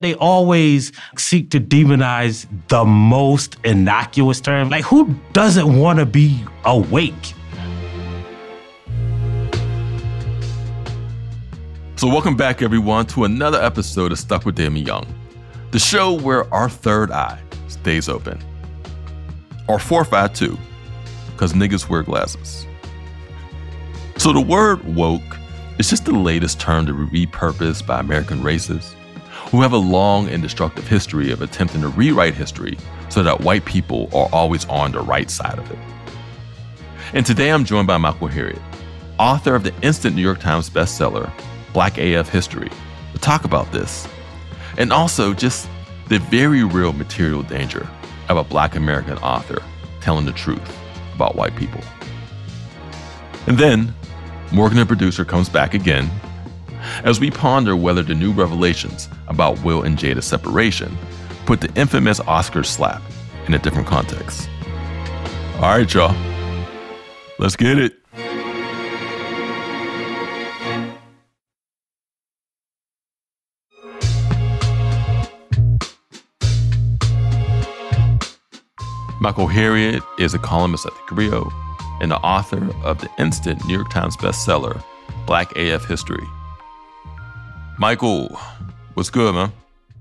They always seek to demonize the most innocuous term. Like, who doesn't want to be awake? So, welcome back, everyone, to another episode of Stuck with Damon Young, the show where our third eye stays open. Our fourth eye, too, because niggas wear glasses. So, the word woke is just the latest term to be repurposed by American racists who have a long and destructive history of attempting to rewrite history so that white people are always on the right side of it. And today I'm joined by Michael Harriot, author of the instant New York Times bestseller, Black AF History, to talk about this. And also just the very real material danger of a black American author telling the truth about white people. And then Morgan, the producer, comes back again as we ponder whether the new revelations about Will and Jada's separation put the infamous Oscar slap in a different context. All right, y'all. Let's get it. Michael Harriot is a columnist at The Grio and the author of the instant New York Times bestseller, Black AF History. Michael, what's good, man?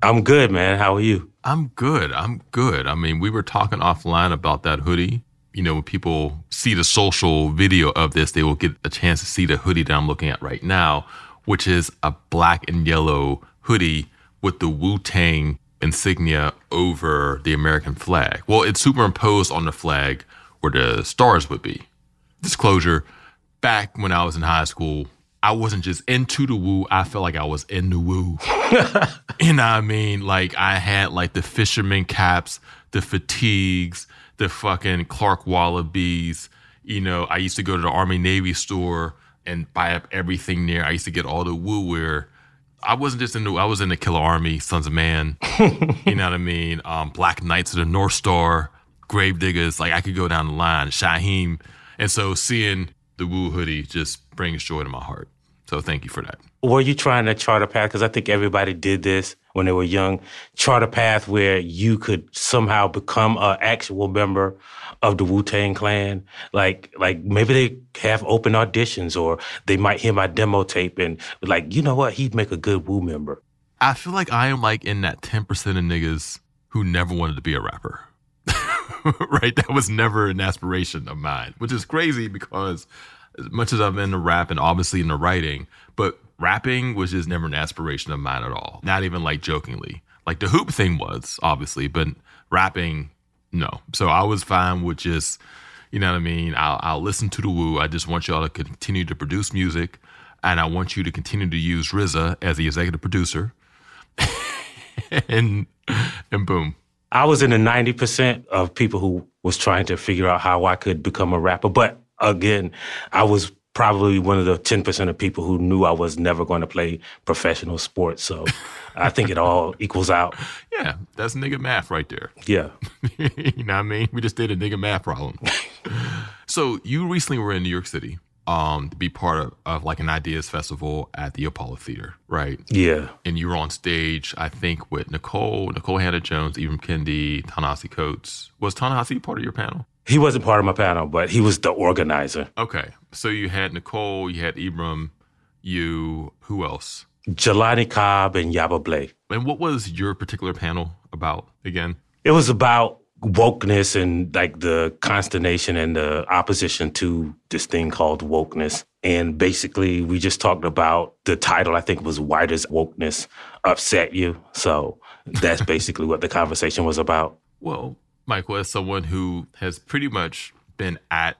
I'm good, man. How are you? I'm good. I'm good. I mean, we were talking offline about that hoodie. You know, when people see the social video of this, they will get a chance to see the hoodie that I'm looking at right now, which is a black and yellow hoodie with the Wu Tang insignia over the American flag. Well, it's superimposed on the flag where the stars would be. Disclosure back when I was in high school, I wasn't just into the Wu. I felt like I was in the Wu. you know what I mean? Like I had like the fisherman caps, the fatigues, the fucking Clark Wallabies. You know, I used to go to the Army Navy store and buy up everything there. I used to get all the Wu Wear. I wasn't just in the I was in the Killer Army, Sons of Man. you know what I mean? Um, Black Knights of the North Star, Gravediggers. Like I could go down the line, Shaheem. And so seeing the Wu hoodie just brings joy to my heart. So thank you for that. Were you trying to chart a path? Because I think everybody did this when they were young. Chart a path where you could somehow become an actual member of the Wu Tang Clan. Like, like maybe they have open auditions, or they might hear my demo tape and like, you know what? He'd make a good Wu member. I feel like I am like in that ten percent of niggas who never wanted to be a rapper. right? That was never an aspiration of mine, which is crazy because as much as I'm into rap and obviously into writing, but rapping was just never an aspiration of mine at all. Not even like jokingly. Like the hoop thing was, obviously, but rapping, no. So I was fine with just, you know what I mean? I'll, I'll listen to the Wu. I just want y'all to continue to produce music. And I want you to continue to use RZA as the executive producer. and and boom. I was in the 90% of people who was trying to figure out how I could become a rapper. But again, I was probably one of the 10% of people who knew I was never going to play professional sports. So I think it all equals out. Yeah, that's nigga math right there. Yeah. you know what I mean? We just did a nigga math problem. so you recently were in New York City um, to be part of, of like an ideas festival at the Apollo Theater, right? Yeah. And you were on stage, I think, with Nikole, Nikole Hannah-Jones, Ibram Kendi, Ta-Nehisi Coates. Was Ta-Nehisi part of your panel? He wasn't part of my panel, but he was the organizer. Okay. So you had Nikole, you had Ibram, you, who else? Jelani Cobb and Yaba Blay. And what was your particular panel about again? It was about wokeness and like the consternation and the opposition to this thing called wokeness. And basically, we just talked about the title, I think was Why Does Wokeness Upset You? So that's basically what the conversation was about. Well, Michael, as someone who has pretty much been at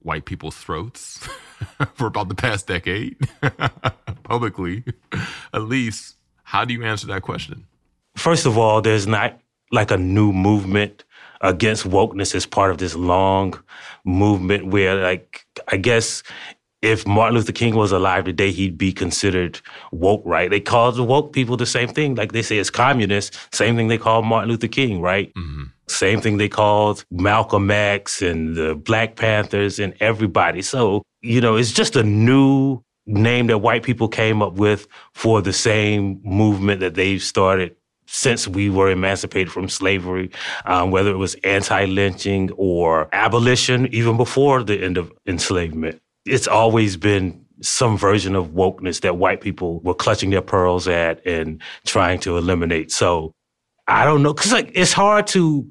white people's throats for about the past decade, publicly, at least, how do you answer that question? First of all, there's not like a new movement against wokeness as part of this long movement where, like, I guess if Martin Luther King was alive today, he'd be considered woke, right? They call the woke people the same thing. Like they say it's communists, same thing they call Martin Luther King, right? Mm-hmm. Same thing they called Malcolm X and the Black Panthers and everybody. So, you know, it's just a new name that white people came up with for the same movement that they've started since we were emancipated from slavery, um, whether it was anti-lynching or abolition, even before the end of enslavement. It's always been some version of wokeness that white people were clutching their pearls at and trying to eliminate. So I don't know, because like it's hard to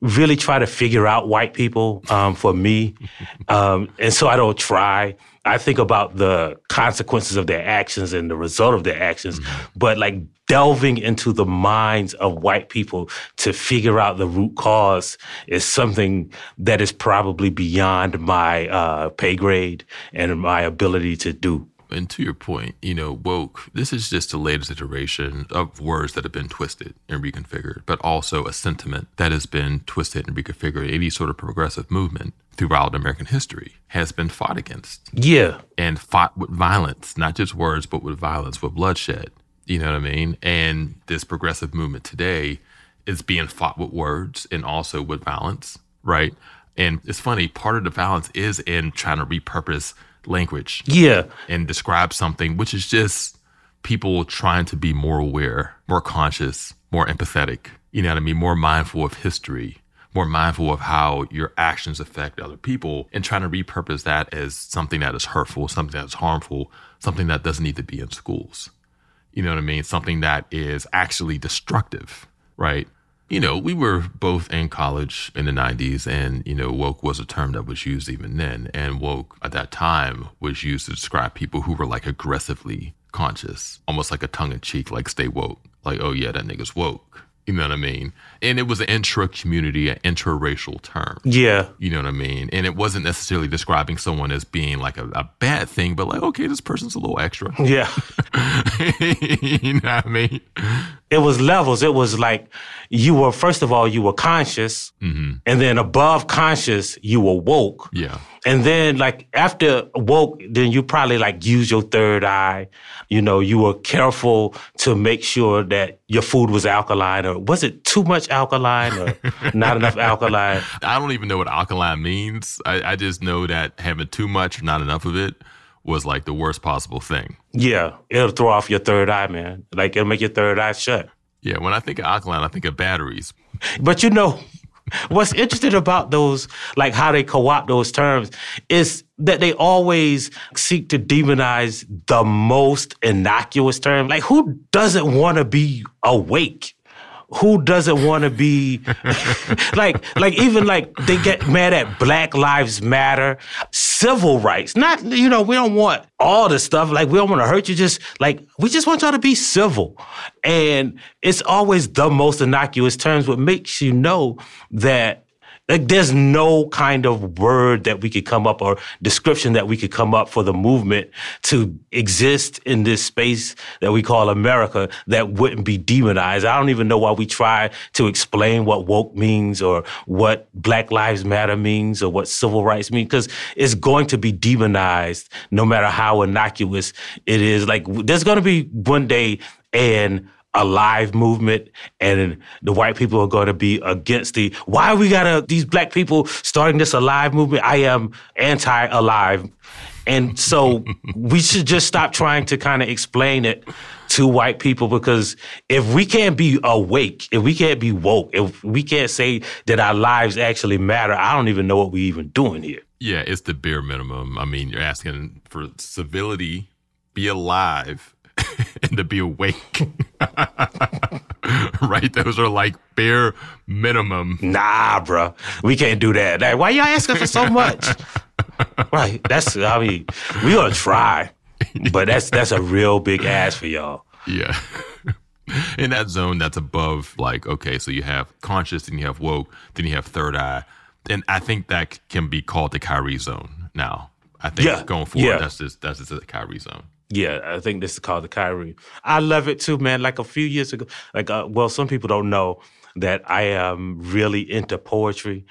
really try to figure out white people um, for me, um, and so I don't try. I think about the consequences of their actions and the result of their actions, mm-hmm. but like delving into the minds of white people to figure out the root cause is something that is probably beyond my uh, pay grade and my ability to do. And to your point, you know, woke, this is just the latest iteration of words that have been twisted and reconfigured, but also a sentiment that has been twisted and reconfigured. Any sort of progressive movement throughout American history has been fought against. Yeah. And fought with violence, not just words, but with violence, with bloodshed. You know what I mean? And this progressive movement today is being fought with words and also with violence, right? And it's funny, part of the violence is in trying to repurpose language. Yeah. And describe something, which is just people trying to be more aware, more conscious, more empathetic, you know what I mean? More mindful of history, more mindful of how your actions affect other people, and trying to repurpose that as something that is hurtful, something that's harmful, something that doesn't need to be in schools. You know what I mean? Something that is actually destructive, right? You know, we were both in college in the 90s, and, you know, woke was a term that was used even then. And woke at that time was used to describe people who were like aggressively conscious, almost like a tongue in cheek, like stay woke. Like, oh, yeah, that nigga's woke. You know what I mean? And it was an intra community, an intra-racial term. Yeah. You know what I mean? And it wasn't necessarily describing someone as being like a, a bad thing, but like, okay, this person's a little extra. Yeah. you know what I mean? It was levels. It was like you were, first of all, you were conscious. Mm-hmm. And then above conscious, you were woke. Yeah. And then like after woke, then you probably like use your third eye. You know, you were careful to make sure that your food was alkaline or was it too much alkaline or not enough alkaline? I don't even know what alkaline means. I, I just know that having too much or not enough of it was like the worst possible thing. Yeah. It'll throw off your third eye, man. Like it'll make your third eye shut. Yeah, when I think of alkaline, I think of batteries. But you know, What's interesting about those, like how they co-opt those terms, is that they always seek to demonize the most innocuous term. Like, who doesn't want to be awake? Who doesn't want to be like like even like they get mad at black lives matter civil rights. Not you know we don't want all the stuff. Like we don't want to hurt you. Just like we just want y'all to be civil. And it's always the most innocuous terms what makes you know that like there's no kind of word that we could come up or description that we could come up for the movement to exist in this space that we call America that wouldn't be demonized. I don't even know why we try to explain what woke means or what Black Lives Matter means or what civil rights mean because it's going to be demonized no matter how innocuous it is. Like there's going to be one day and alive movement and the white people are going to be against the why we gotta these black people starting this alive movement? I am anti-alive. And so we should just stop trying to kind of explain it to white people because if we can't be awake if we can't be woke if we can't say that our lives actually matter i don't even know what we're even doing here. Yeah it's the bare minimum. I mean you're asking for civility be alive and to be awake. right? Those are like bare minimum. Nah, bro. We can't do that. Like, why y'all asking for so much? right. That's I mean, we gonna try. But that's that's a real big ask for y'all. Yeah. In that zone that's above, like, okay, so you have conscious, then you have woke, then you have third eye. And I think that can be called the Kyrie zone now. I think yeah. going forward, yeah. that's just that's just the Kyrie zone. Yeah, I think this is called the Kyrie. I love it too, man. Like a few years ago, like uh, well, some people don't know that I am really into poetry,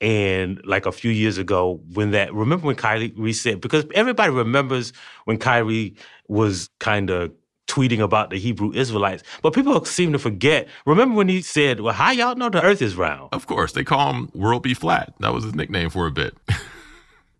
and like a few years ago, when that remember when Kyrie said because everybody remembers when Kyrie was kind of tweeting about the Hebrew Israelites, but people seem to forget. Remember when he said, "Well, how y'all know the Earth is round?" Of course, they call him World Be Flat. That was his nickname for a bit.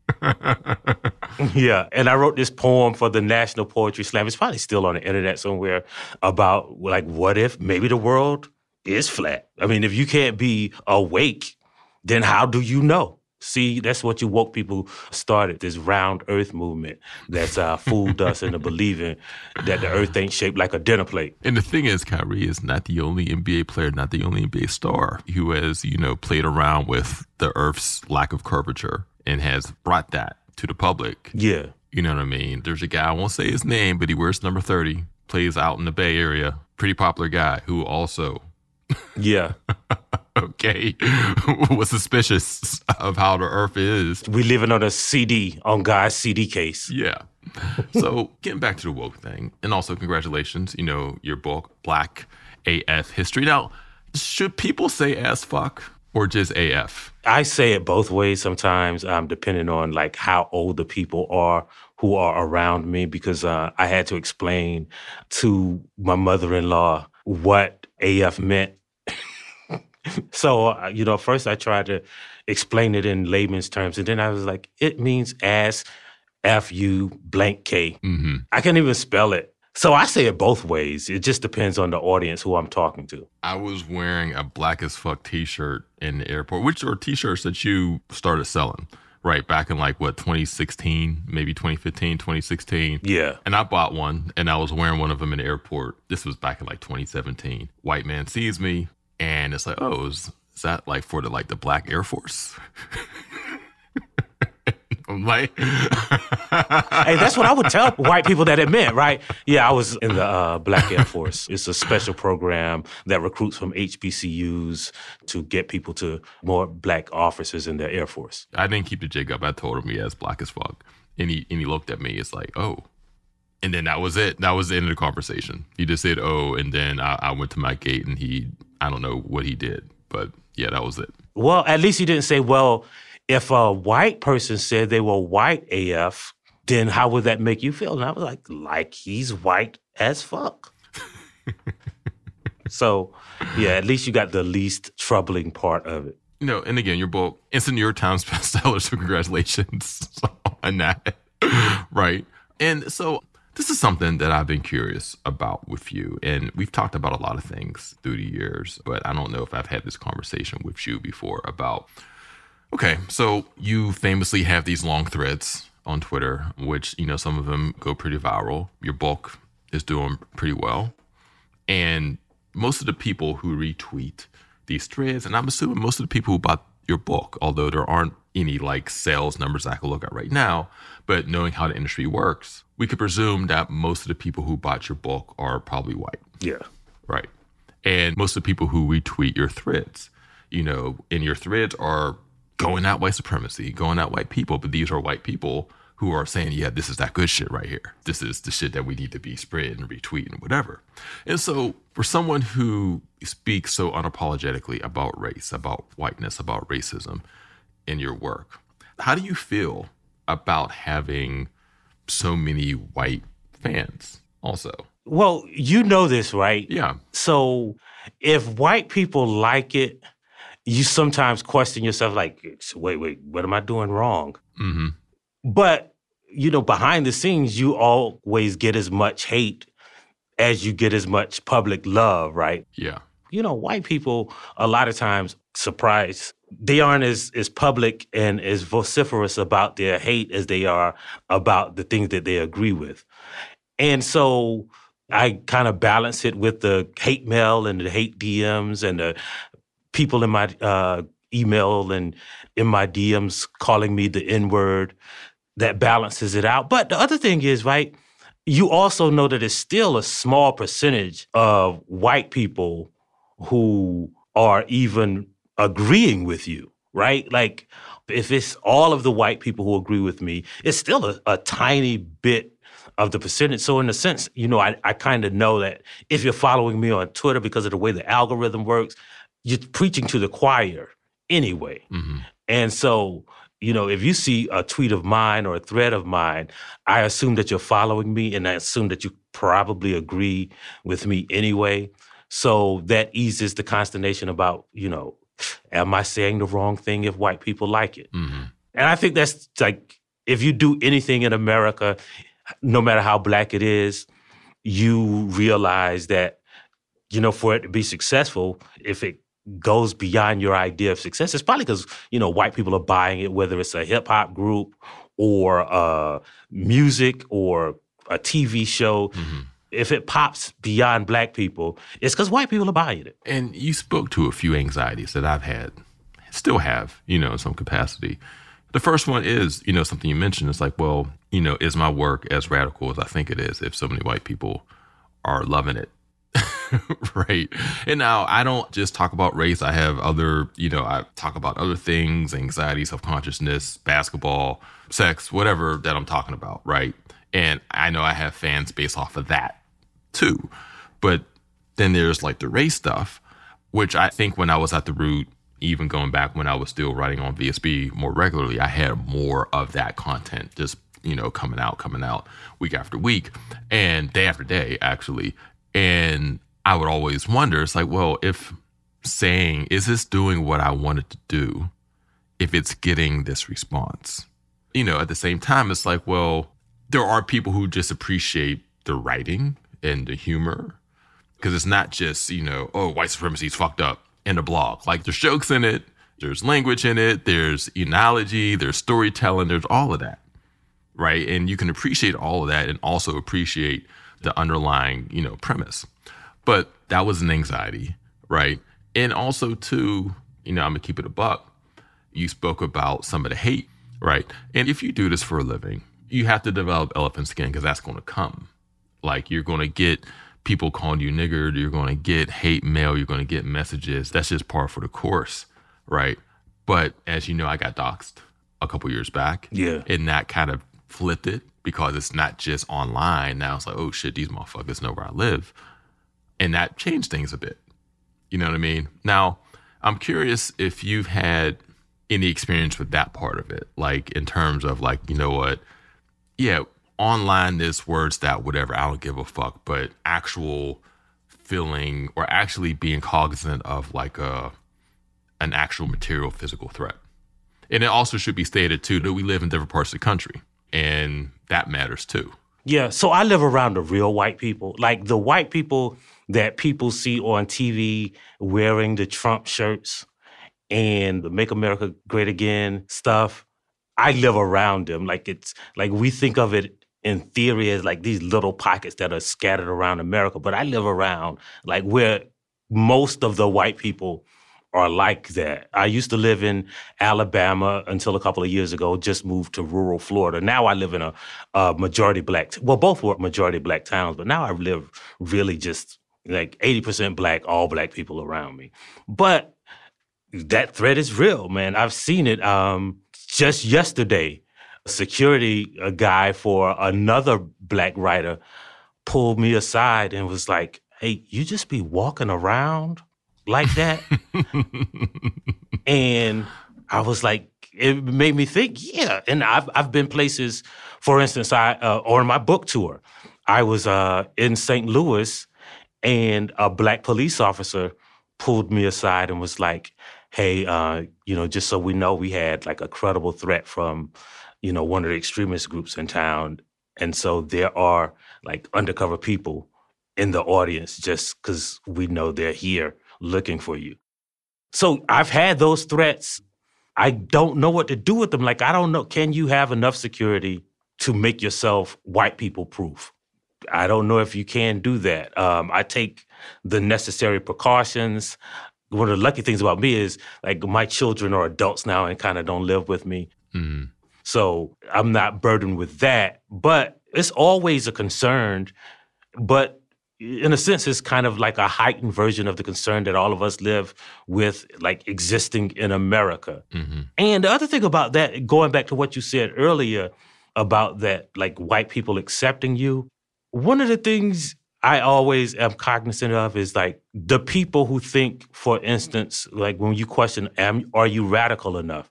yeah, and I wrote this poem for the National Poetry Slam. It's probably still on the internet somewhere about like what if maybe the world is flat. I mean, if you can't be awake, then how do you know? See, that's what you woke people started this round earth movement that's uh, fooled us into believing that the earth ain't shaped like a dinner plate. And the thing is, Kyrie is not the only NBA player, not the only NBA star who has, you know, played around with the earth's lack of curvature and has brought that to the public. Yeah. You know what I mean? There's a guy, I won't say his name, but he wears number 30, plays out in the Bay Area. Pretty popular guy who also Yeah. okay, was suspicious of how the earth is. We living on a CD, on God's CD case. Yeah. So getting back to the woke thing, and also congratulations, you know, your book, Black AF History. Now, should people say as fuck or just AF? I say it both ways sometimes, um, depending on like how old the people are who are around me, because uh, I had to explain to my mother-in-law what AF meant. so, uh, you know, first I tried to explain it in layman's terms, and then I was like, it means ass, F U blank K. Mm-hmm. I can't even spell it. So I say it both ways. It just depends on the audience who I'm talking to. I was wearing a black as fuck t-shirt in the airport, which are t-shirts that you started selling, right? Back in like what, 2016, maybe 2015, 2016. Yeah. And I bought one and I was wearing one of them in the airport. This was back in like 2017. White man sees me and it's like, oh, is, is that like for the like the black Air Force? I'm like, hey, that's what I would tell white people that it meant, right? Yeah, I was in the uh, Black Air Force. It's a special program that recruits from HBCUs to get people to more black officers in the Air Force. I didn't keep the jig up. I told him he has black as fuck. And he, and he looked at me. It's like, oh. And then that was it. That was the end of the conversation. He just said, oh. And then I, I went to my gate and he, I don't know what he did. But yeah, that was it. Well, at least he didn't say, well, if a white person said they were white AF, then how would that make you feel? And I was like, like he's white as fuck. so, yeah, at least you got the least troubling part of it. You know, and again, your book, it's a New York Times bestseller, so congratulations on that. right. And so this is something that I've been curious about with you. And we've talked about a lot of things through the years, but I don't know if I've had this conversation with you before about Okay, so you famously have these long threads on Twitter, which, you know, some of them go pretty viral. Your book is doing pretty well. And most of the people who retweet these threads, and I'm assuming most of the people who bought your book, although there aren't any like sales numbers I can look at right now, but knowing how the industry works, we could presume that most of the people who bought your book are probably white. Yeah. Right. And most of the people who retweet your threads, you know, in your threads are going at white supremacy, going at white people, but these are white people who are saying, yeah, this is that good shit right here. This is the shit that we need to be spread and retweet and whatever. And so, for someone who speaks so unapologetically about race, about whiteness, about racism in your work, how do you feel about having so many white fans also? Well, you know this, right? Yeah. So, if white people like it, you sometimes question yourself like, wait, wait, what am I doing wrong? Mm-hmm. But, you know, behind the scenes, you always get as much hate as you get as much public love, right? Yeah. You know, white people, a lot of times, surprise, they aren't as, as public and as vociferous about their hate as they are about the things that they agree with. And so I kind of balance it with the hate mail and the hate DMs and the people in my uh, email and in my DMs calling me the N word. That balances it out. But the other thing is, right, you also know that it's still a small percentage of white people who are even agreeing with you, right? Like, if it's all of the white people who agree with me, it's still a, a tiny bit of the percentage. So in a sense, you know, I, I kind of know that if you're following me on Twitter because of the way the algorithm works, you're preaching to the choir anyway. Mm-hmm. And so, you know, if you see a tweet of mine or a thread of mine, I assume that you're following me and I assume that you probably agree with me anyway. So that eases the consternation about, you know, am I saying the wrong thing if white people like it? Mm-hmm. And I think that's like if you do anything in America, no matter how black it is, you realize that, you know, for it to be successful, if it goes beyond your idea of success, it's probably because, you know, white people are buying it, whether it's a hip hop group or uh, music or a TV show. Mm-hmm. If it pops beyond black people, it's because white people are buying it. And you spoke to a few anxieties that I've had, still have, you know, in some capacity. The first one is, you know, something you mentioned. It's like, well, you know, is my work as radical as I think it is if so many white people are loving it? right. And now I don't just talk about race. I have other, you know, I talk about other things, anxiety, self consciousness, basketball, sex, whatever that I'm talking about. Right. And I know I have fans based off of that too. But then there's like the race stuff, which I think when I was at the root, even going back when I was still writing on VSB more regularly, I had more of that content just, you know, coming out, coming out week after week and day after day, actually. And I would always wonder, it's like, well, if saying, is this doing what I wanted to do if it's getting this response? You know, at the same time, it's like, well, there are people who just appreciate the writing and the humor because it's not just, you know, oh, white supremacy's fucked up in a blog. Like there's jokes in it, there's language in it, there's analogy, there's storytelling, there's all of that. Right. And you can appreciate all of that and also appreciate the underlying, you know, premise. But that was an anxiety, right? And also too, you know, I'm gonna keep it a buck. You spoke about some of the hate, right? And if you do this for a living, you have to develop elephant skin because that's gonna come. Like you're gonna get people calling you nigger, you're to get hate mail, you're to get messages. That's just par for the course, right? But as you know, I got doxxed a couple years back. Yeah. And that kind of flipped it because it's not just online. Now it's like, oh shit, these motherfuckers know where I live. And that changed things a bit. You know what I mean? Now, I'm curious if you've had any experience with that part of it, like in terms of like, you know what? Yeah, online this words that whatever i don't give a fuck but actual feeling or actually being cognizant of like a an actual material physical threat and it also should be stated too that we live in different parts of the country and that matters too yeah so i live around the real white people like the white people that people see on tv wearing the trump shirts and the make america great again stuff I live around them. Like it's like we think of it in theory as like these little pockets that are scattered around America, but I live around like where most of the white people are like that. I used to live in Alabama until a couple of years ago, just moved to rural Florida. Now I live in a, a majority black, well, both were majority black towns, but now I live really just like 80% black, all black people around me. But that threat is real, man. I've seen it um, just yesterday security a guy for another black writer pulled me aside and was like, "Hey, you just be walking around like that?" and I was like, it made me think, yeah. And I've I've been places, for instance, I uh, on my book tour, I was uh, in St. Louis, and a black police officer pulled me aside and was like, "Hey, uh, you know, just so we know, we had like a credible threat from." you know, one of the extremist groups in town. And so there are like undercover people in the audience just because we know they're here looking for you. So I've had those threats. I don't know what to do with them. Like, I don't know. Can you have enough security to make yourself white people proof? I don't know if you can do that. Um, I take the necessary precautions. One of the lucky things about me is like my children are adults now and kind of don't live with me. Mm-hmm. So I'm not burdened with that. But it's always a concern. But in a sense, it's kind of like a heightened version of the concern that all of us live with, like existing in America. Mm-hmm. And the other thing about that, going back to what you said earlier about that, like white people accepting you, one of the things I always am cognizant of is like the people who think, for instance, like when you question, am, are you radical enough?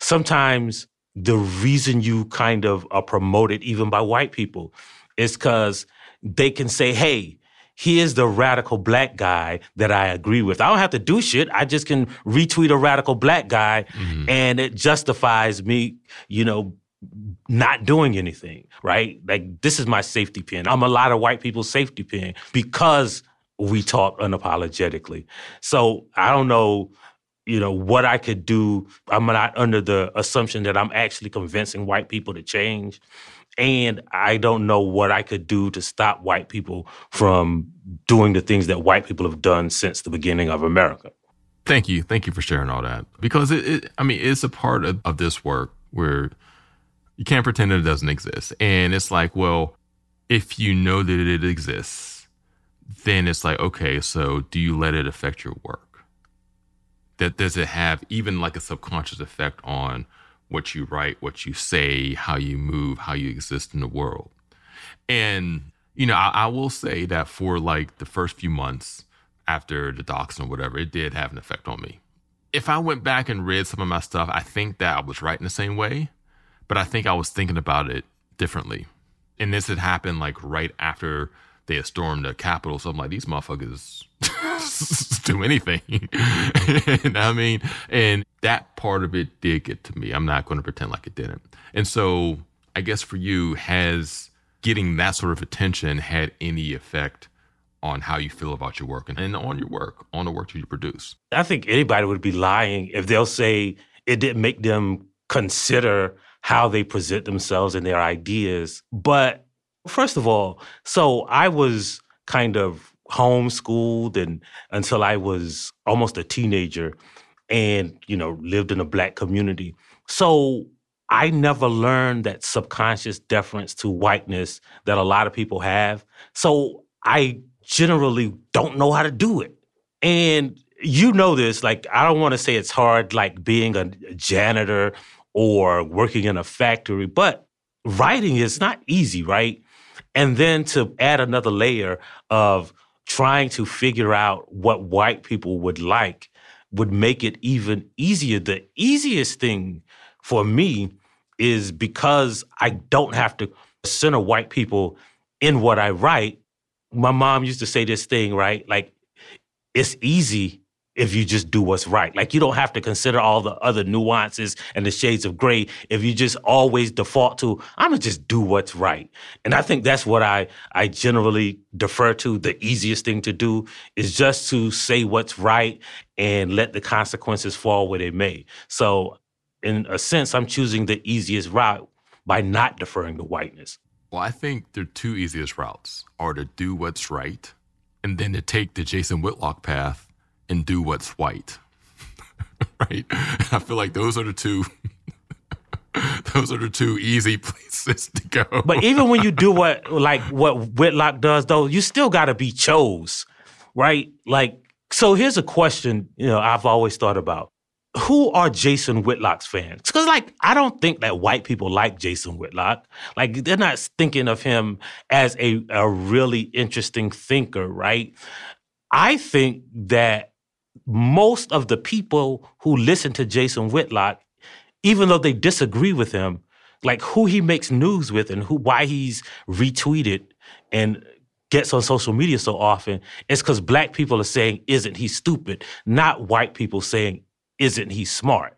Sometimes the reason you kind of are promoted even by white people is because they can say, hey, here's the radical black guy that I agree with. I don't have to do shit. I just can retweet a radical black guy mm-hmm. and it justifies me, you know, not doing anything, right? Like this is my safety pin. I'm a lot of white people's safety pin because we talk unapologetically. So I don't know, you know, what I could do. I'm not under the assumption that I'm actually convincing white people to change. And I don't know what I could do to stop white people from doing the things that white people have done since the beginning of America. Thank you. Thank you for sharing all that. Because it, it I mean, it's a part of, of this work where you can't pretend it doesn't exist. And it's like, well, if you know that it exists, then it's like, okay, so do you let it affect your work? That does it have even like a subconscious effect on what you write, what you say, how you move, how you exist in the world? And, you know, I, I will say that for like the first few months after the doxx or whatever, it did have an effect on me. If I went back and read some of my stuff, I think that I was writing the same way but I think I was thinking about it differently. And this had happened like right after they had stormed the Capitol. So I'm like, these motherfuckers do anything. and I mean, and that part of it did get to me. I'm not going to pretend like it didn't. And so I guess for you, has getting that sort of attention had any effect on how you feel about your work and, and on your work, on the work that you produce? I think anybody would be lying if they'll say it didn't make them consider how they present themselves and their ideas. But first of all, so I was kind of homeschooled and until I was almost a teenager and, you know, lived in a black community. So I never learned that subconscious deference to whiteness that a lot of people have. So I generally don't know how to do it. And you know this, like, I don't want to say it's hard, like being a janitor or working in a factory, but writing is not easy, right? And then to add another layer of trying to figure out what white people would like would make it even easier. The easiest thing for me is because I don't have to center white people in what I write. My mom used to say this thing, right? Like, it's easy if you just do what's right. Like you don't have to consider all the other nuances and the shades of gray if you just always default to I'm gonna just do what's right. And I think that's what I I generally defer to. The easiest thing to do is just to say what's right and let the consequences fall where they may. So in a sense, I'm choosing the easiest route by not deferring to whiteness. Well, I think the two easiest routes are to do what's right and then to take the Jason Whitlock path and do what's white. right? I feel like those are the two those are the two easy places to go. But even when you do what like what Whitlock does though, you still got to be chose, right? Like so here's a question, you know, I've always thought about. Who are Jason Whitlock's fans? Because, like, I don't think that white people like Jason Whitlock. Like, they're not thinking of him as a, a really interesting thinker, right? I think that most of the people who listen to Jason Whitlock, even though they disagree with him, like who he makes news with and who why he's retweeted and gets on social media so often it's because black people are saying, isn't he stupid? Not white people saying, isn't he smart?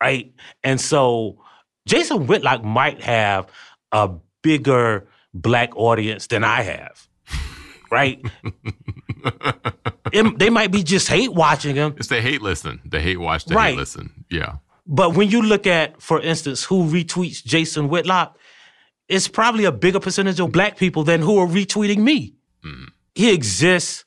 Right? And so Jason Whitlock might have a bigger black audience than I have. Right? it, they might be just hate watching him. It's the hate listen. The hate watch, the right. hate listen. Yeah. But when you look at, for instance, who retweets Jason Whitlock, it's probably a bigger percentage of black people than who are retweeting me. Mm. He exists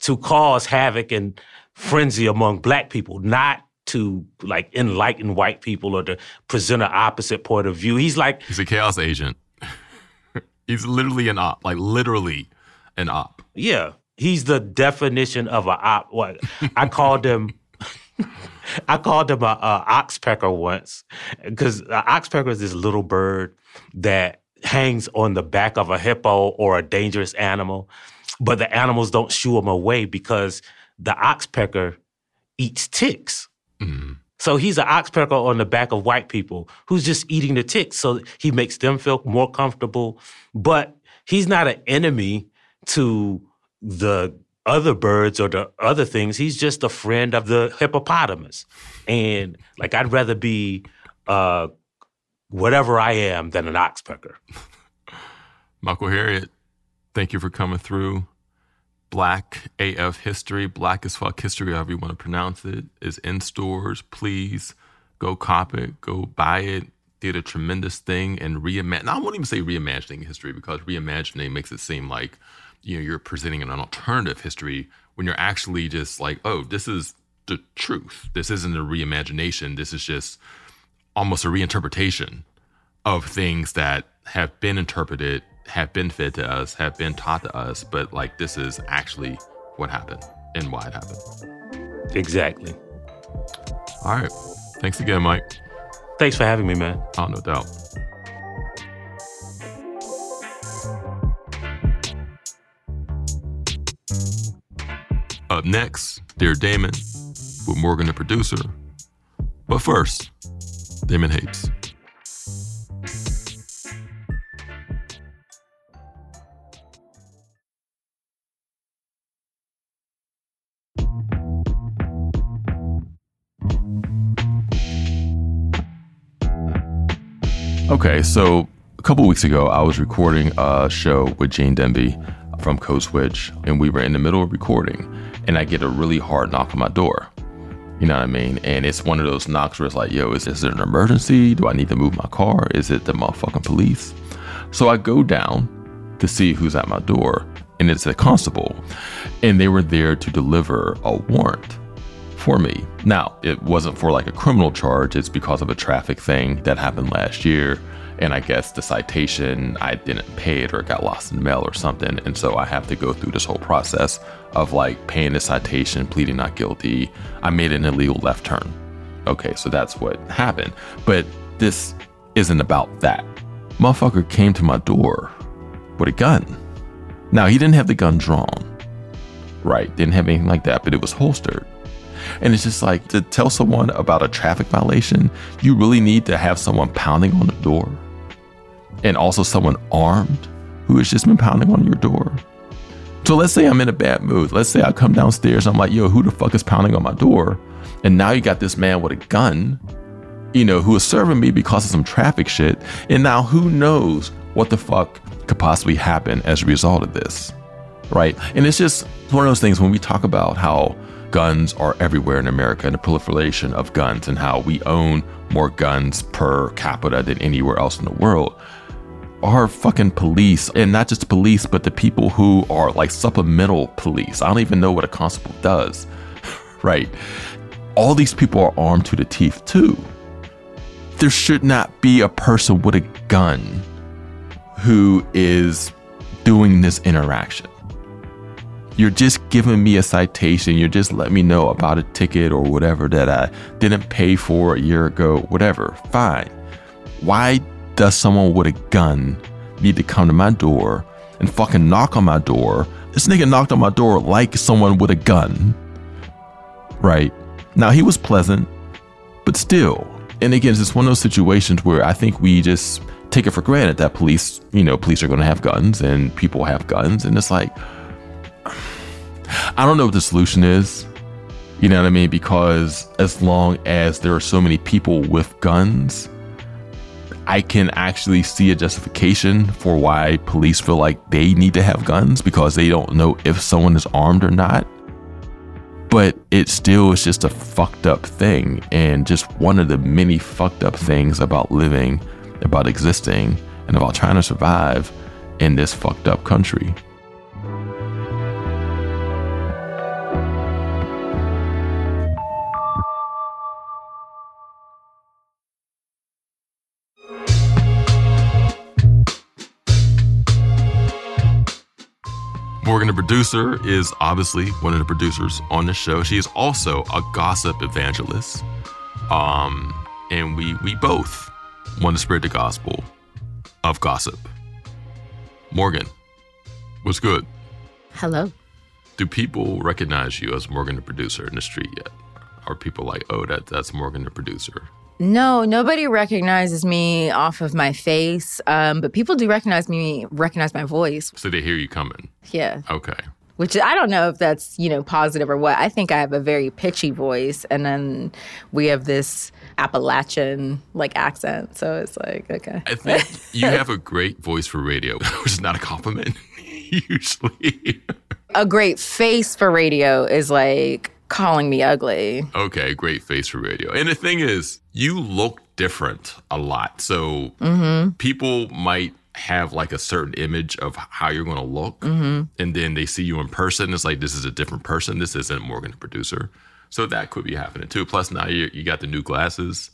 to cause havoc and frenzy among black people, not to like enlighten white people or to present an opposite point of view. He's like He's a chaos agent. He's literally an op, like literally an op. Yeah. He's the definition of an op. What I called him. I called him a, a oxpecker once because an oxpecker is this little bird that hangs on the back of a hippo or a dangerous animal, but the animals don't shoo him away because the oxpecker eats ticks. Mm. So he's an oxpecker on the back of white people who's just eating the ticks. So he makes them feel more comfortable. But he's not an enemy to the other birds or the other things. He's just a friend of the hippopotamus. And like I'd rather be uh, whatever I am than an oxpecker. Michael Harriot, thank you for coming through. Black AF History, Black as Fuck History, however you want to pronounce it, is in stores. Please go cop it, go buy it. Did a tremendous thing and reimagine. I won't even say reimagining history because reimagining makes it seem like you know you're presenting an alternative history when you're actually just like, oh, this is the truth. This isn't a reimagination. This is just almost a reinterpretation of things that have been interpreted, have been fed to us, have been taught to us, but like this is actually what happened and why it happened. Exactly. All right. Thanks again, Mike. Thanks for having me, man. Oh, no doubt. Next, Dear Damon with Morgan the producer. But first, Damon hates. Okay, so a couple weeks ago, I was recording a show with Gene Demby from Code Switch, and we were in the middle of recording, and I get a really hard knock on my door. You know what I mean? And it's one of those knocks where it's like, yo, is, is it an emergency? Do I need to move my car? Is it the motherfucking police? So I go down to see who's at my door, and it's a constable, and they were there to deliver a warrant for me. Now, it wasn't for like a criminal charge, it's because of a traffic thing that happened last year. And I guess the citation, I didn't pay it or it got lost in the mail or something. And so I have to go through this whole process of like paying the citation, pleading not guilty. I made an illegal left turn. Okay, so that's what happened. But this isn't about that. Motherfucker came to my door with a gun. Now, he didn't have the gun drawn, right? Didn't have anything like that, but it was holstered. And it's just like to tell someone about a traffic violation, you really need to have someone pounding on the door and also someone armed who has just been pounding on your door. So let's say I'm in a bad mood. Let's say I come downstairs, I'm like, yo, who the fuck is pounding on my door? And now you got this man with a gun, you know, who is serving me because of some traffic shit. And now who knows what the fuck could possibly happen as a result of this, right? And it's just one of those things when we talk about how guns are everywhere in America and the proliferation of guns and how we own more guns per capita than anywhere else in the world. Our fucking police, and not just police, but the people who are like supplemental police. I don't even know what a constable does, right? All these people are armed to the teeth too. There should not be a person with a gun who is doing this interaction you're just giving me a citation. You're just letting me know about a ticket or whatever that I didn't pay for a year ago, whatever. Fine. Why does someone with a gun need to come to my door and fucking knock on my door? This nigga knocked on my door like someone with a gun. Right. Now, he was pleasant, but still. And again, it's one of those situations where I think we just take it for granted that police, you know, police are going to have guns and people have guns. And it's like, I don't know what the solution is. You know what I mean? Because as long as there are so many people with guns, I can actually see a justification for why police feel like they need to have guns because they don't know if someone is armed or not. But it still is just a fucked up thing and just one of the many fucked up things about living, about existing, and about trying to survive in this fucked up country. Morgan, the producer, is obviously one of the producers on the show. She is also a gossip evangelist. Um, and we we both want to spread the gospel of gossip. Morgan, what's good? Hello. Do people recognize you as Morgan the producer in the street yet? Are people like, oh, that that's Morgan the producer? No, nobody recognizes me off of my face, um, but people do recognize me, recognize my voice. So they hear you coming. Yeah. Okay. which I don't know if that's, you know, positive or what. I think I have a very pitchy voice and then we have this Appalachian like accent. So it's like, okay. I think you have a great voice for radio, which is not a compliment usually. a great face for radio is like calling me ugly. Okay, great face for radio. And the thing is, you look different a lot. So people might have like a certain image of how you're going to look. And then they see you in person. It's like, this is a different person. This isn't Morgan, the producer. So that could be happening too. Plus, now you, you got the new glasses,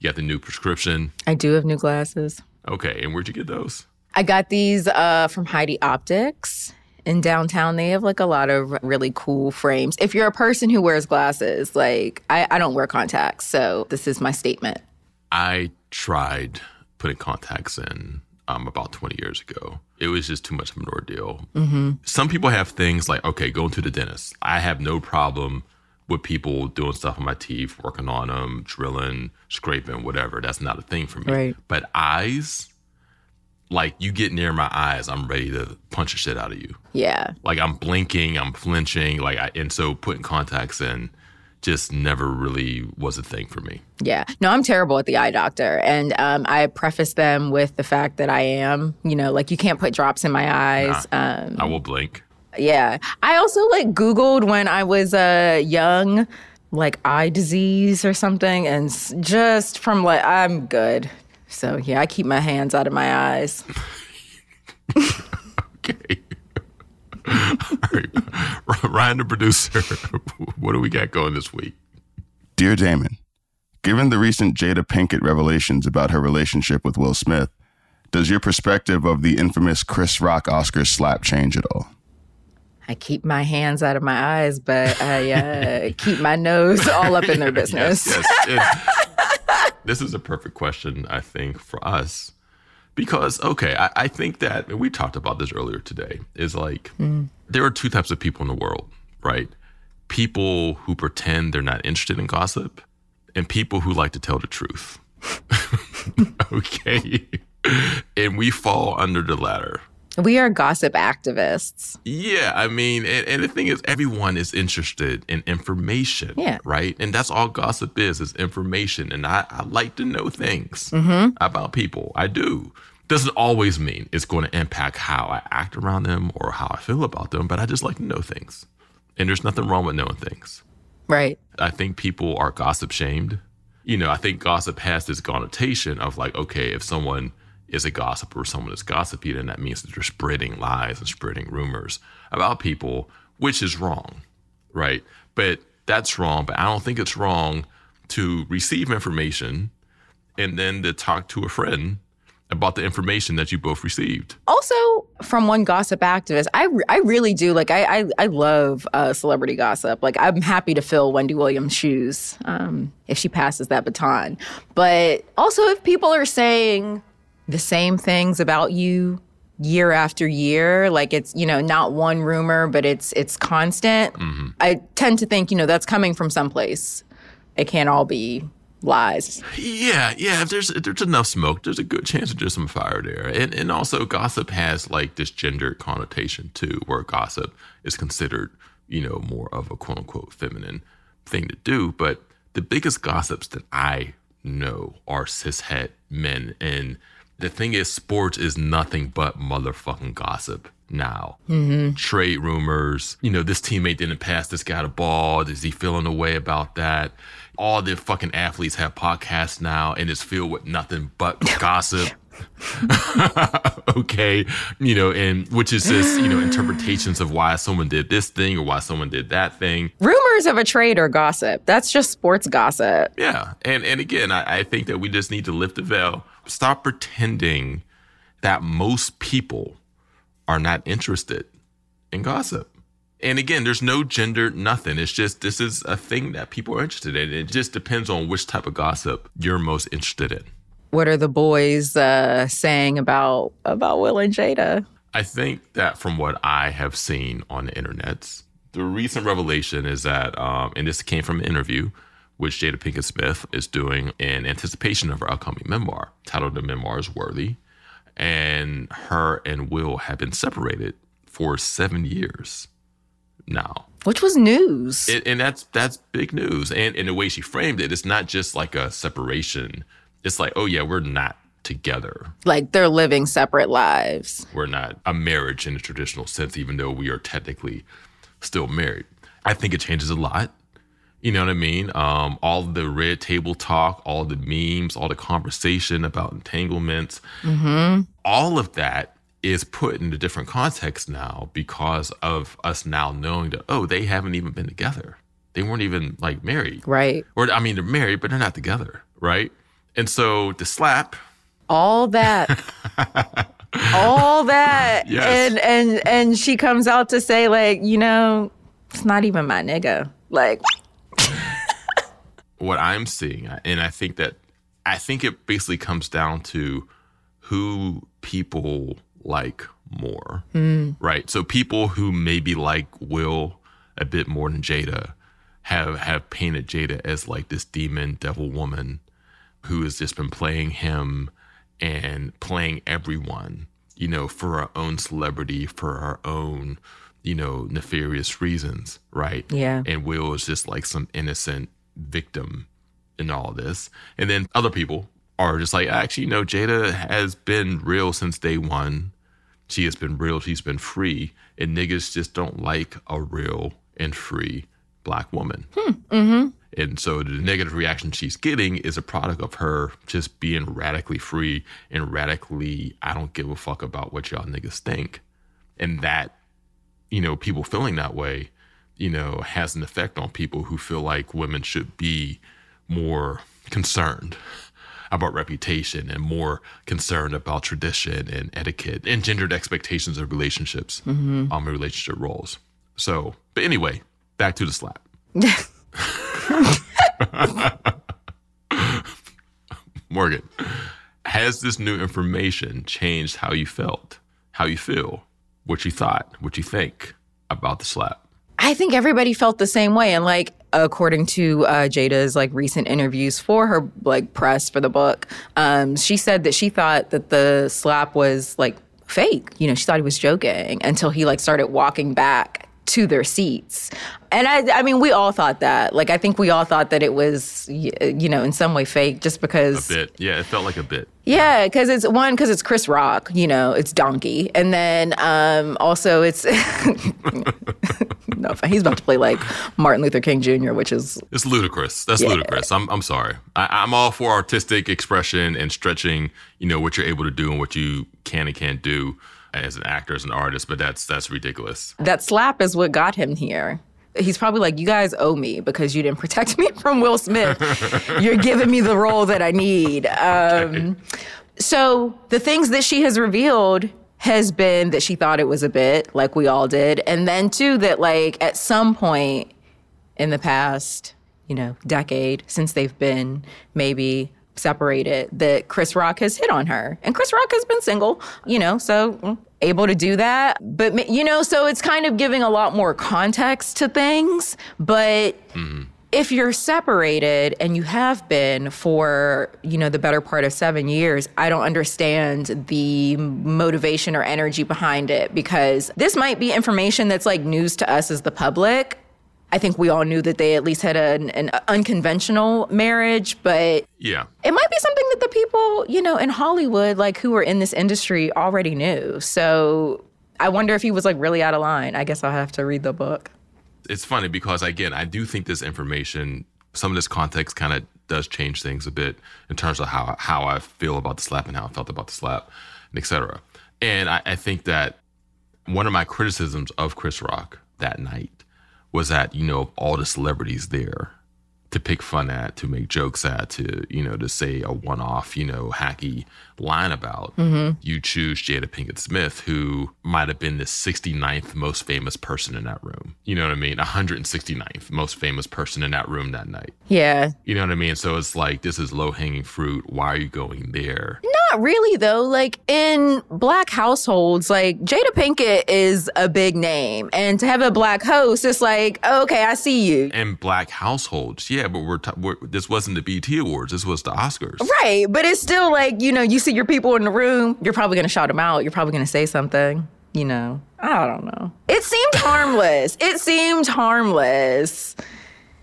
you got the new prescription. I do have new glasses. Okay, and where'd you get those? I got these uh, from Heidi Optics in downtown. They have like a lot of really cool frames. If you're a person who wears glasses, like I, I don't wear contacts, so this is my statement. I tried putting contacts in um, about 20 years ago. It was just too much of an ordeal. Some people have things like, okay, going to the dentist. I have no problem with people doing stuff on my teeth, working on them, drilling, scraping, whatever. That's not a thing for me. Right. But eyes, like you get near my eyes, I'm ready to punch the shit out of you. Yeah. Like I'm blinking, I'm flinching, like I, and so putting contacts in just never really was a thing for me. Yeah. No, I'm terrible at the eye doctor. And um, I preface them with the fact that I am, you know, like you can't put drops in my eyes. Um, I will blink. yeah. I also like Googled when I was uh, young, like eye disease or something. And just from like, I'm good. So yeah, I keep my hands out of my eyes. Okay. All right. Ryan, the producer, what do we got going this week? Dear Damon, given the recent Jada Pinkett revelations about her relationship with Will Smith, does your perspective of the infamous Chris Rock Oscar slap change at all? I keep my hands out of my eyes, but I uh, keep my nose all up in their business. Yes, yes. This is a perfect question, I think, for us. Because, okay, I, I think that, and we talked about this earlier today, is like mm. there are two types of people in the world, right? People who pretend they're not interested in gossip and people who like to tell the truth. okay. and we fall under the latter. We are gossip activists. Yeah, I mean, and, and the thing is, everyone is interested in information, Yeah. right? And that's all gossip is, is information. And I, I like to know things mm-hmm. about people. I do. Doesn't always mean it's going to impact how I act around them or how I feel about them, but I just like to know things. And there's nothing wrong with knowing things. Right. I think people are gossip shamed. You know, I think gossip has this connotation of like, okay, if someone is a gossip or someone is gossipy, and that means that they're spreading lies and spreading rumors about people, which is wrong, right? But that's wrong. But I don't think it's wrong to receive information and then to talk to a friend about the information that you both received. Also, from one gossip activist, I, I really do like I I, I love uh, celebrity gossip. Like I'm happy to fill Wendy Williams' shoes um, if she passes that baton. But also, if people are saying the same things about you year after year, like it's you know not one rumor, but it's it's constant. Mm-hmm. I tend to think you know that's coming from someplace. It can't all be lies. Yeah, yeah. If there's if there's enough smoke, there's a good chance that there's some fire there. And and also gossip has like this gendered connotation too, where gossip is considered, you know, more of a quote unquote feminine thing to do. But the biggest gossips that I know are cishet men. And the thing is, sports is nothing but motherfucking gossip now. Mm-hmm. Trade rumors. You know, this teammate didn't pass this guy the ball. Is he feeling a way about that? All the fucking athletes have podcasts now, and it's filled with nothing but gossip. okay, you know, and which is just you know interpretations of why someone did this thing or why someone did that thing. Rumors of a trade are gossip. That's just sports gossip. Yeah, and and again, I, I think that we just need to lift the veil, stop pretending that most people are not interested in gossip. And again, there's no gender, nothing. It's just this is a thing that people are interested in. It just depends on which type of gossip you're most interested in. What are the boys uh, saying about about Will and Jada? I think that from what I have seen on the internets, the recent revelation is that, um, and this came from an interview, which Jada Pinkett Smith is doing in anticipation of her upcoming memoir, titled The Memoir is Worthy. And her and Will have been separated for seven years. now. Which was news. And, and that's that's big news. And in the way she framed it, it's not just like a separation. It's like, oh yeah, we're not together. like they're living separate lives. We're not a marriage in the traditional sense, even though we are technically still married. I think it changes a lot. You know what I mean? Um, all the red table talk, all the memes, all the conversation about entanglements, all of that is put into different context now because of us now knowing that, oh, they haven't even been together. They weren't even like married. Right. Or, I mean, they're married, but they're not together. Right. And so the slap, All that. all that. Yes. And and and she comes out to say, like, you know, it's not even my nigga. Like, what I'm seeing, and I think that I think it basically comes down to who people like more, hmm. right? So people who maybe like Will a bit more than Jada have have painted Jada as like this demon devil woman who has just been playing him and playing everyone, you know, for our own celebrity, for our own, you know, nefarious reasons, right? Yeah. And Will is just like some innocent victim in all this. And then other people are just like, actually, no, Jada has been real since day one. She has been real. She's been free. And niggas just don't like a real and free black woman. Hmm, mm-hmm. And so the negative reaction she's getting is a product of her just being radically free and radically, I don't give a fuck about what y'all niggas think. And that, you know, people feeling that way, you know, has an effect on people who feel like women should be more concerned about reputation and more concerned about tradition and etiquette and gendered expectations of relationships, um, and relationship roles. So, but anyway, back to the slap. Morgan, has this new information changed how you felt, how you feel, what you thought, what you think about the slap? I think everybody felt the same way. And like, according to uh, Jada's like recent interviews for her like press for the book, um, she said that she thought that the slap was like fake. You know, she thought he was joking until he like started walking back to their seats. And I, I mean, we all thought that. Like, I think we all thought that it was, you know, in some way fake, just because. A bit, yeah, it felt like a bit. Yeah, because it's one because it's Chris Rock, you know, it's Donkey, and then um, also it's no, he's about to play like Martin Luther King Jr., which is It's ludicrous. That's ludicrous. I'm, I'm sorry. I, I'm all for artistic expression and stretching, you know, what you're able to do and what you can and can't do as an actor, as an artist, but that's that's ridiculous. that slap is what got him here. He's probably like, you guys owe me because you didn't protect me from Will Smith. You're giving me the role that I need. Um, so the things that she has revealed has been that she thought it was a bit, like we all did, and then too that like at some point in the past, you know, decade since they've been maybe separated, that Chris Rock has hit on her. And Chris Rock has been single, you know, so mm, able to do that. But, you know, so it's kind of giving a lot more context to things. But if you're separated and you have been for, you know, the better part of seven years, I don't understand the motivation or energy behind it because this might be information that's like news to us as the public. I think we all knew that they at least had an, an unconventional marriage, but Yeah. it might be something that the people, you know, in Hollywood, like who were in this industry already knew. So I wonder if he was like really out of line. I guess I'll have to read the book. It's funny because again, I do think this information, some of this context kind of does change things a bit in terms of how how I feel about the slap and how I felt about the slap, and et cetera. And I, I think that one of my criticisms of Chris Rock that night was that, you know, all the celebrities there to pick fun at, to make jokes at, to, you know, to say a one off, you know, hacky line about, mm-hmm. you choose Jada Pinkett Smith, who might have been the 69th most famous person in that room. You know what I mean? 169th most famous person in that room that night. Yeah. You know what I mean? So it's like, this is low hanging fruit. Why are you going there? Not really though. Like in black households, like Jada Pinkett is a big name. And to have a black host, it's like, okay, I see you. And black households, yeah, but we're, t- we're this wasn't the BET Awards. This was the Oscars. Right. But it's still like, you know, you see your people in the room, you're probably gonna shout them out. You're probably gonna say something. you know, I don't know. It seemed harmless. it seemed harmless.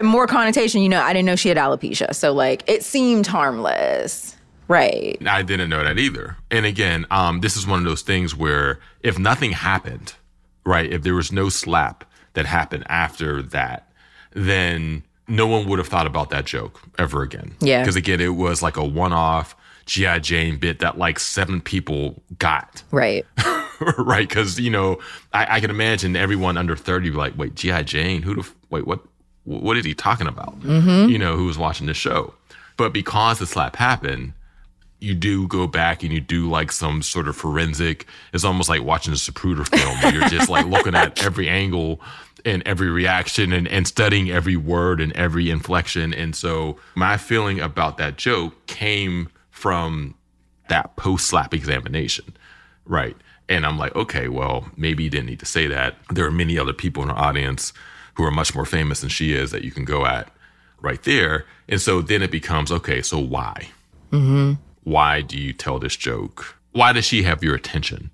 More connotation, you know, I didn't know she had alopecia. So, like, it seemed harmless. Right. I didn't know that either. And again, um, this is one of those things where if nothing happened, right, if there was no slap that happened after that, then no one would have thought about that joke ever again. Yeah. Because again, it was like a one off G.I. Jane bit that like seven people got. Right. right. Because, you know, I, I, can imagine everyone under 30 be like, wait, G.I. Jane? Who the, f- wait, what, what is he talking about? Mm-hmm. You know, who was watching the show. But because the slap happened, you do go back and you do like some sort of forensic. It's almost like watching a Zapruder film where you're just like looking at every angle and every reaction and, and studying every word and every inflection. And so my feeling about that joke came from that post slap examination. Right. And I'm like, okay, well, maybe you didn't need to say that. There are many other people in the audience who are much more famous than she is that you can go at right there. And so then it becomes, okay, so why? Mm-hmm why do you tell this joke? Why does she have your attention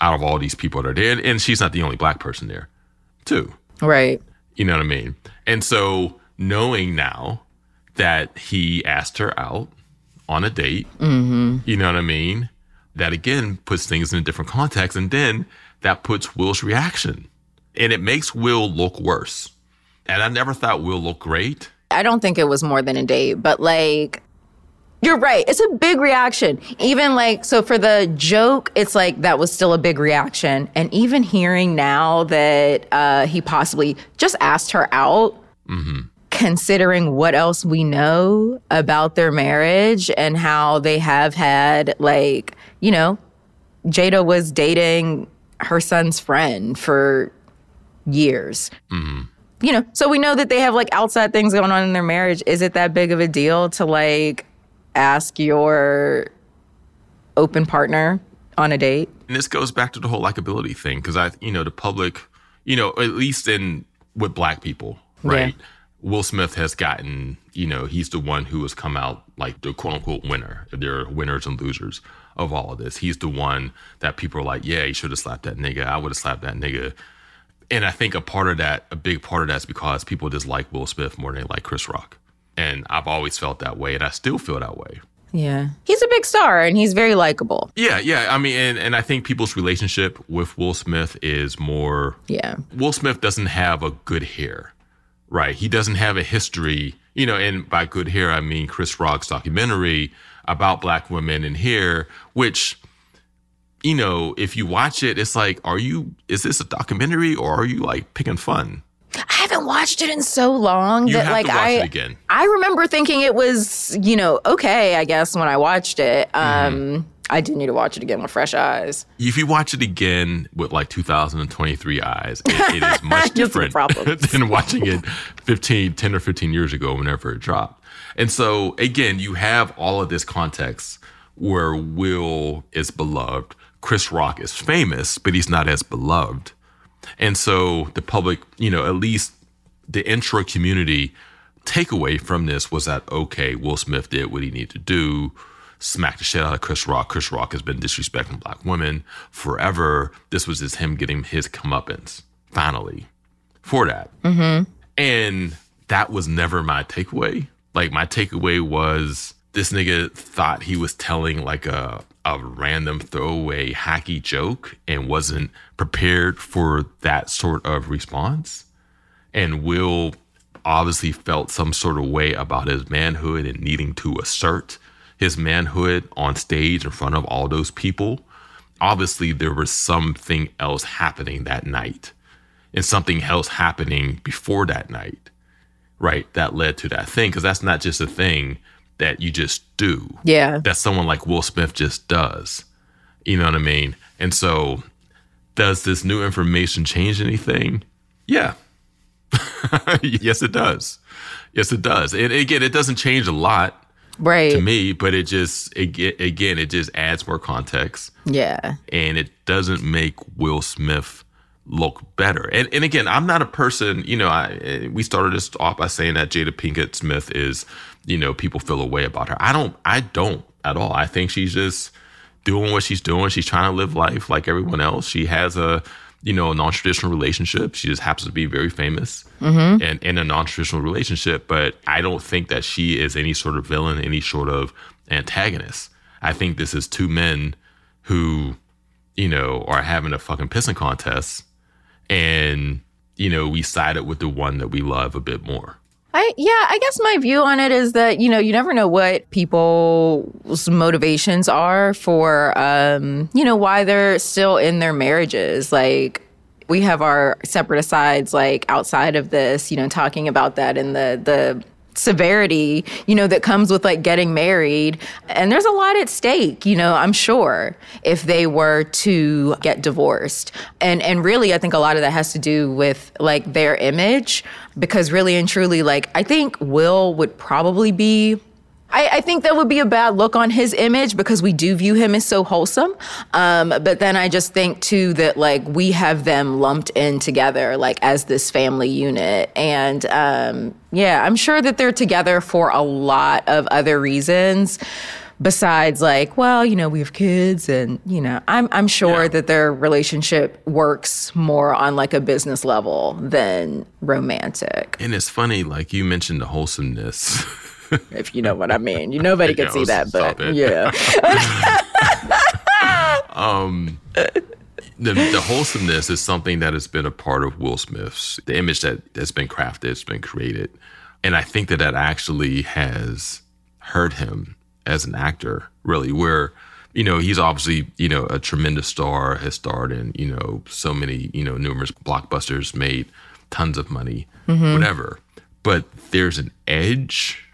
out of all these people that are there? And she's not the only black person there, too. Right. You know what I mean? And so knowing now that he asked her out on a date, mm-hmm. you know what I mean? That again puts things in a different context. And then that puts Will's reaction and it makes Will look worse. And I never thought Will looked great. I don't think it was more than a date, but like you're right. It's a big reaction. Even like, so for the joke, it's like that was still a big reaction. And even hearing now that uh, he possibly just asked her out, mm-hmm. Considering what else we know about their marriage and how they have had, like, you know, Jada was dating her son's friend for years. Mm-hmm you know, so we know that they have like outside things going on in their marriage. Is it that big of a deal to like ask your open partner on a date. And this goes back to the whole likability thing because I, you know, the public, you know, at least in with black people, right? Yeah. Will Smith has gotten, you know, he's the one who has come out like the quote unquote winner. There are winners and losers of all of this. He's the one that people are like, yeah, he should have slapped that nigga. I would have slapped that nigga. And I think a part of that, a big part of that's because people just like Will Smith more than they like Chris Rock. And I've always felt that way, and I still feel that way. Yeah. He's a big star and he's very likable. Yeah, yeah. I mean, and, and I think people's relationship with Will Smith is more. Yeah. Will Smith doesn't have a good hair, right? He doesn't have a history, you know, and by good hair, I mean Chris Rock's documentary about black women in hair, which, you know, if you watch it, it's like, are you, is this a documentary or are you like picking fun? I haven't watched it in so long you that like I I remember thinking it was, you know, okay, I guess when I watched it. Um mm-hmm. I do need to watch it again with fresh eyes. If you watch it again with like 2023 eyes, it, it is much different than watching it 15, 10 or 15 years ago whenever it dropped. And so again, you have all of this context where Will is beloved. Chris Rock is famous, but he's not as beloved. And so the public, you know, at least the intro community takeaway from this was that, okay, Will Smith did what he needed to do, smacked the shit out of Chris Rock. Chris Rock has been disrespecting black women forever. This was just him getting his comeuppance, finally, for that. Mm-hmm. And that was never my takeaway. Like, my takeaway was this nigga thought he was telling like a a random throwaway hacky joke and wasn't prepared for that sort of response. And Will obviously felt some sort of way about his manhood and needing to assert his manhood on stage in front of all those people. Obviously, there was something else happening that night and something else happening before that night, right? That led to that thing. Cause that's not just a thing that you just do. Yeah. That someone like Will Smith just does. You know what I mean? And so, does this new information change anything? Yeah. yes, it does. Yes, it does. And again, it doesn't change a lot right to me but it just it, again it just adds more context yeah and it doesn't make will smith look better and and again i'm not a person you know i we started this off by saying that jada pinkett smith is you know, people feel a way about her. I don't, I don't at all. I think she's just doing what she's doing. She's trying to live life like everyone else. She has a you know, a non-traditional relationship. She just happens to be very famous mm-hmm. and in a non-traditional relationship. But I don't think that she is any sort of villain, any sort of antagonist. I think this is two men who, you know, are having a fucking pissing contest, and you know, we sided with the one that we love a bit more. I yeah, I guess my view on it is that you know you never know what people's motivations are for um, you know why they're still in their marriages. Like we have our separate asides like outside of this, you know, talking about that and the the severity, you know, that comes with like getting married. And there's a lot at stake, you know, I'm sure, if they were to get divorced. And and really I think a lot of that has to do with like their image because really and truly like I think Will would probably be I, I, think that would be a bad look on his image because we do view him as so wholesome. Um, but then I just think too that like we have them lumped in together like as this family unit, and um, yeah, I'm sure that they're together for a lot of other reasons. Besides, like, well, you know, we have kids, and you know, I'm I'm sure Yeah. that their relationship works more on like a business level than romantic, And it's funny, like you mentioned the wholesomeness. if you know what I mean. You nobody can see that, but it. yeah. Um, the, the wholesomeness is something that has been a part of Will Smith's the image that has been crafted, it's been created, and I think that that actually has hurt him as an actor, really. Where you know he's obviously you know a tremendous star, has starred in you know so many you know numerous blockbusters, made tons of money, mm-hmm. whatever. But there's an edge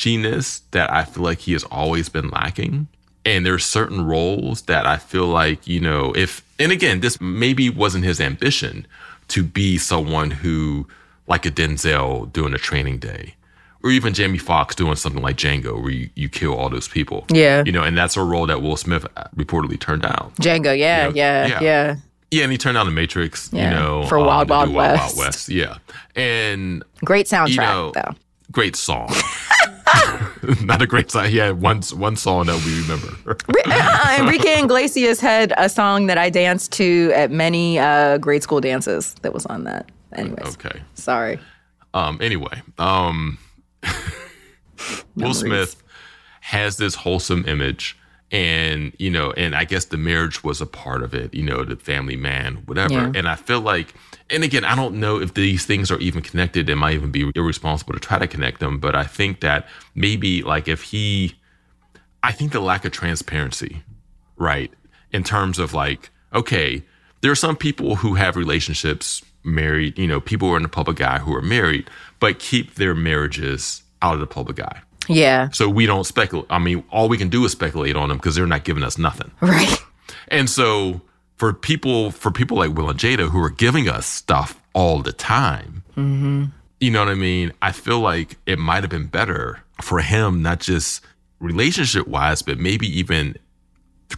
genius that I feel like he has always been lacking. And there's certain roles that I feel like, you know, if, and again, this maybe wasn't his ambition to be someone who, like a Denzel doing a training day, or even Jamie Foxx doing something like Django, where you, you kill all those people. Yeah. You know, and that's a role that Will Smith uh, reportedly turned down. Django, yeah, You know, yeah, yeah. yeah, Yeah, and he turned down The Matrix, Yeah, you know, for um, Wild to do Wild West. Yeah. And Great soundtrack, know, though. great song. Not a great song. He had one one song that we remember. Uh, Enrique Iglesias had a song that I danced to at many uh, grade school dances that was on that. Anyways, okay. sorry. Um. Anyway. Um. Will Smith has this wholesome image, and you know, and I guess the marriage was a part of it. You know, the family man, whatever. Yeah. And I feel like, and again, I don't know if these things are even connected. It might even be irresponsible to try to connect them. But I think that maybe like if he, I think the lack of transparency, right, in terms of like, okay, there are some people who have relationships, married, you know, people who are in the public eye who are married, but keep their marriages out of the public eye. Yeah, So we don't speculate. I mean, all we can do is speculate on them because they're not giving us nothing. right. And so for people, for people like Will and Jada who are giving us stuff all the time, mm-hmm. you know what I mean? I feel like it might have been better for him, not just relationship wise, but maybe even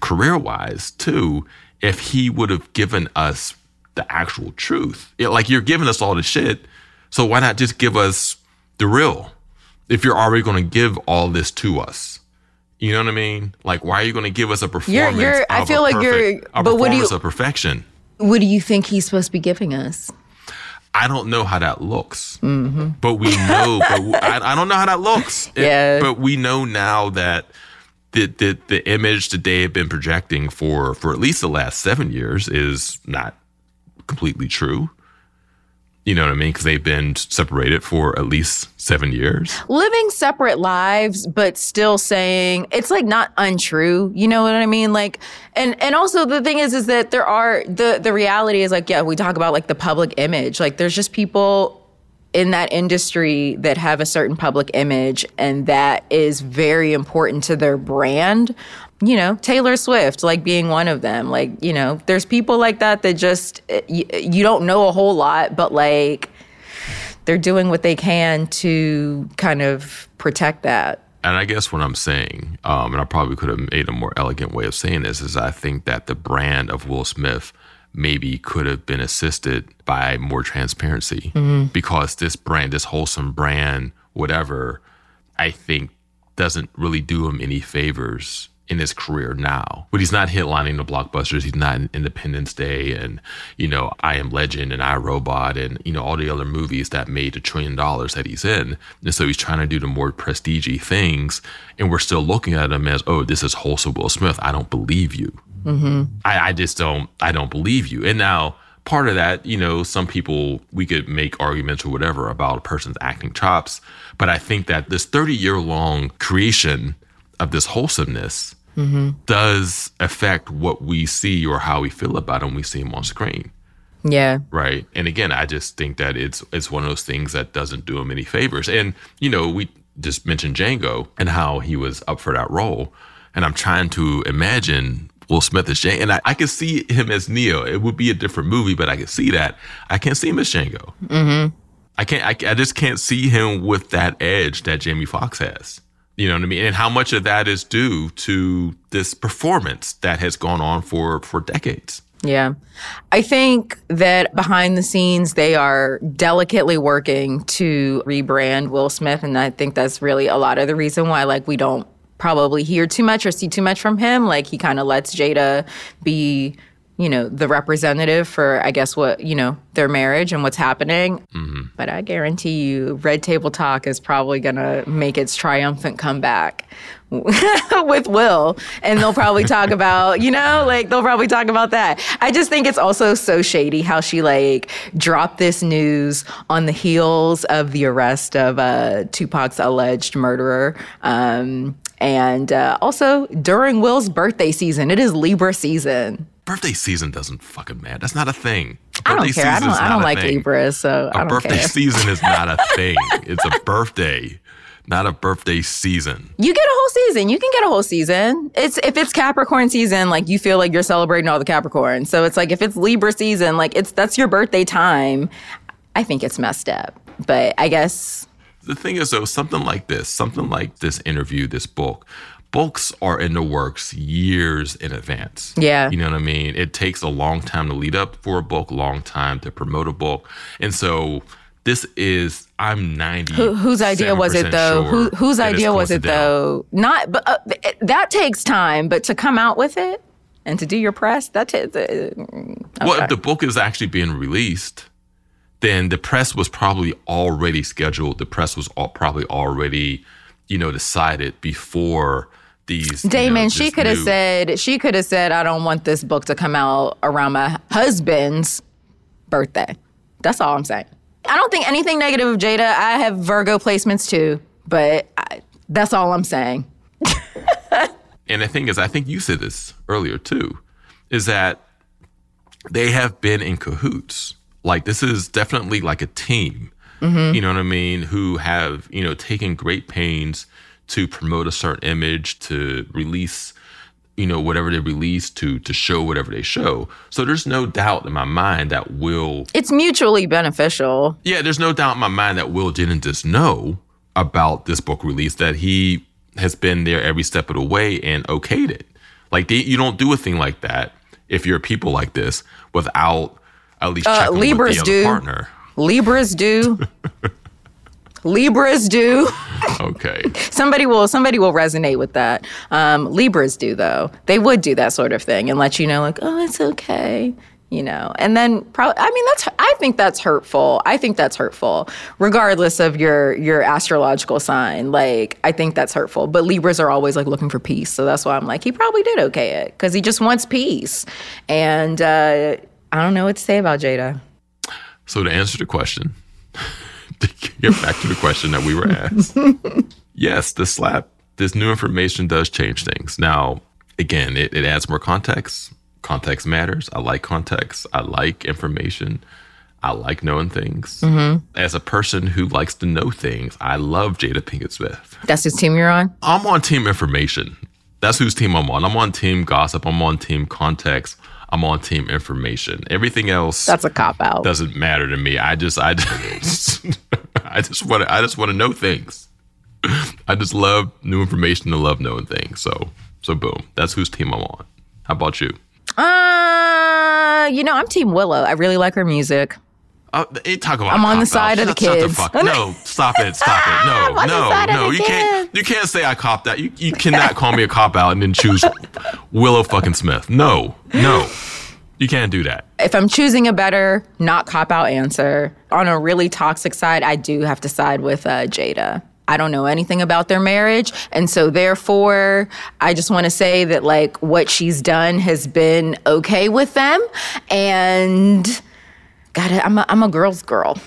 career wise too, if he would have given us the actual truth. Yeah, like you're giving us all the shit, so why not just give us the real? If you're already going to give all this to us. You know what I mean? Like, why are you going to give us a performance? you're- I of feel like you're- a but what do you- performance of perfection? What do you think he's supposed to be giving us? I don't know how that looks, mm-hmm. but we know. but I, I don't know how that looks. It- Yeah. but we know now that the, the the image that they have been projecting for for at least the last seven years is not completely true. You know what I mean? Because they've been separated for at least seven years. living separate lives but still saying it's like not untrue you know what i mean like and and also the thing is is that there are the the reality is like yeah we talk about like the public image like there's just people in that industry that have a certain public image and that is very important to their brand you know taylor swift like being one of them like you know there's people like that that just you, you don't know a whole lot but like they're doing what they can to kind of protect that. And I guess what I'm saying, um, and I probably could have made a more elegant way of saying this, is I think that the brand of Will Smith maybe could have been assisted by more transparency because this brand, this wholesome brand, whatever, I think doesn't really do him any favors in his career now. But he's not headlining the blockbusters. He's not in Independence Day and, you know, I Am Legend and I Robot and, you know, all the other movies that made a trillion dollars that he's in. And so he's trying to do the more prestige things. And we're still looking at him as, oh, this is wholesome Will Smith. I don't believe you. Mm-hmm. I, I just don't, I don't believe you. And now, part of that, you know, some people, we could make arguments or whatever about a person's acting chops. But I think that this 30 year long creation of this wholesomeness mm-hmm. does affect what we see or how we feel about him when we see him on screen. Yeah. Right. And again, I just think that it's it's one of those things that doesn't do him any favors. And, you know, we just mentioned Django and how he was up for that role. And I'm trying to imagine Will Smith as Django. And I, I can see him as Neo. It would be a different movie, but I can see that. I can't see him as Django. Mm-hmm. I can't. I, I just can't see him with that edge that Jamie Foxx has. You know what I mean? And how much of that is due to this performance that has gone on for for decades. Yeah. I think that behind the scenes, they are delicately working to rebrand Will Smith. And I think that's really a lot of the reason why, like, we don't probably hear too much or see too much from him. Like, he kind of lets Jada be you know, the representative for, I guess, what, you know, their marriage and what's happening. Mm-hmm. But I guarantee you, Red Table Talk is probably going to make its triumphant comeback with Will. And they'll probably talk about, you know, like they'll probably talk about that. I just think it's also so shady how she like dropped this news on the heels of the arrest of uh, Tupac's alleged murderer. Um, and uh, also during Will's birthday season, it is Libra season birthday season doesn't fucking matter. That's not a thing. I don't care. I don't. I don't like thing. Libras, so a I don't birthday care. season is not a thing. it's a birthday, not a birthday season. You get a whole season. You can get a whole season. It's if it's Capricorn season, like you feel like you're celebrating all the Capricorns. So it's like if it's Libra season, like it's that's your birthday time. I think it's messed up, but I guess the thing is though something like this something like this interview this book books are in the works years in advance. Yeah. You know what I mean? It takes a long time to lead up for a book, long time to promote a book. And so this is I'm 90 Who, whose idea was it though? Sure Who, whose idea was it though? Not but uh, that takes time, but to come out with it and to do your press, that takes uh, okay. Well, if the book is actually being released, then the press was probably already scheduled. The press was all, probably already, you know, decided before these Damon, you know, she could have said she could have said I don't want this book to come out around my husband's birthday. That's all I'm saying. I don't think anything negative of Jada. I have Virgo placements too, but I, that's all I'm saying. and the thing is, I think you said this earlier too, is that they have been in cahoots. Like this is definitely like a team. Mm-hmm. You know what I mean? Who have you know taken great pains to promote a certain image, to release, you know, whatever they release, to to show whatever they show. So there's no doubt in my mind that Will It's mutually beneficial. Yeah, there's no doubt in my mind that Will didn't just know about this book release, that he has been there every step of the way and okayed it. Like they, you don't do a thing like that if you're people like this without at least uh, Libras with the do. partner. Libras do. Libras do. Okay. somebody will somebody will resonate with that. Um, Libras do though. They would do that sort of thing and let you know like, oh, it's okay. You know, and then probably. I mean, that's. I think that's hurtful. I think that's hurtful, regardless of your your astrological sign. Like, I think that's hurtful. But Libras are always like looking for peace, so that's why I'm like, he probably did okay it because he just wants peace. And uh, I don't know what to say about Jada. So to answer the question, to get back to the question that we were asked. yes, the slap, this new information does change things. Now, again, it, it adds more context. Context matters. I like context. I like information. I like knowing things. Mm-hmm. As a person who likes to know things, I love Jada Pinkett Smith. That's his team you're on? I'm on team information. That's whose team I'm on. I'm on team gossip. I'm on team context. I'm on team information. Everything else That's a cop out. Doesn't matter to me. I just I just I just want to I just want to know things. I just love new information and love knowing things. So so boom. That's whose team I'm on. How about you? Uh, you know, I'm team Willow. I really like her music. Uh, talk about I'm on the side of the Shut- shut kids. fuck- no, stop it, stop it. No, the no, no. the You can't. You can't say I copped out. You you cannot call me a cop out and then choose Willow fucking Smith. No, no. You can't do that. if I'm choosing a better, not cop out answer, on a really toxic side, I do have to side with uh, Jada. I don't know anything about their marriage. And so, therefore, I just want to say that, like, what she's done has been okay with them. And, God, I'm a, I'm a girl's girl.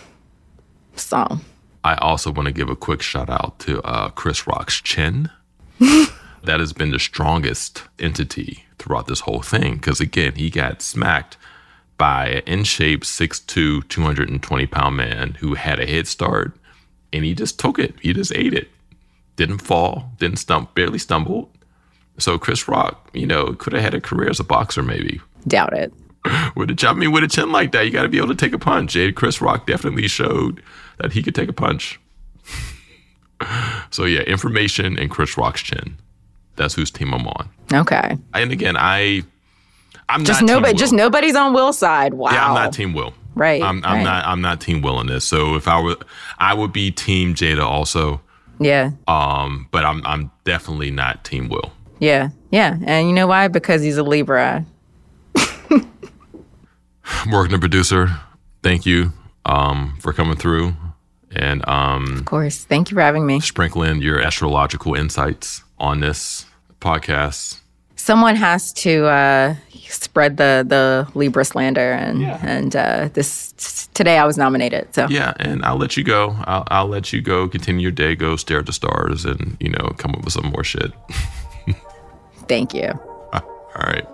So, I also want to give a quick shout out to uh, Chris Rock's chin. that has been the strongest entity throughout this whole thing. Because again, he got smacked by an in shape 6'2, 220 pound man who had a head start and he just took it. He just ate it. Didn't fall, didn't stump, barely stumbled. So Chris Rock, you know, could have had a career as a boxer maybe. doubt it. With a, I mean, with a chin like that, you got to be able to take a punch. And Chris Rock definitely showed that he could take a punch. so yeah, information and Chris Rock's chin. That's whose team I'm on. Okay. And again, I, I'm Just nobody, just nobody's on Will's side. Wow. Yeah, I'm not Team Will. Right, I'm, I'm right. not. I'm not Team Will in this. So if I were, I would be Team Jada also. Yeah. Um, but I'm, I'm definitely not Team Will. Yeah. Yeah. And you know why? Because he's a Libra. Morgan, the producer, thank you um, for coming through and um, Of course. Thank you for having me. sprinkling your astrological insights on this podcast. someone has to uh, spread the the Libra slander, and and uh, this today I was nominated. So Yeah, and I'll let you go. I'll, I'll let you go. Continue your day. Go stare at the stars, and you know, come up with some more shit. thank you. All right.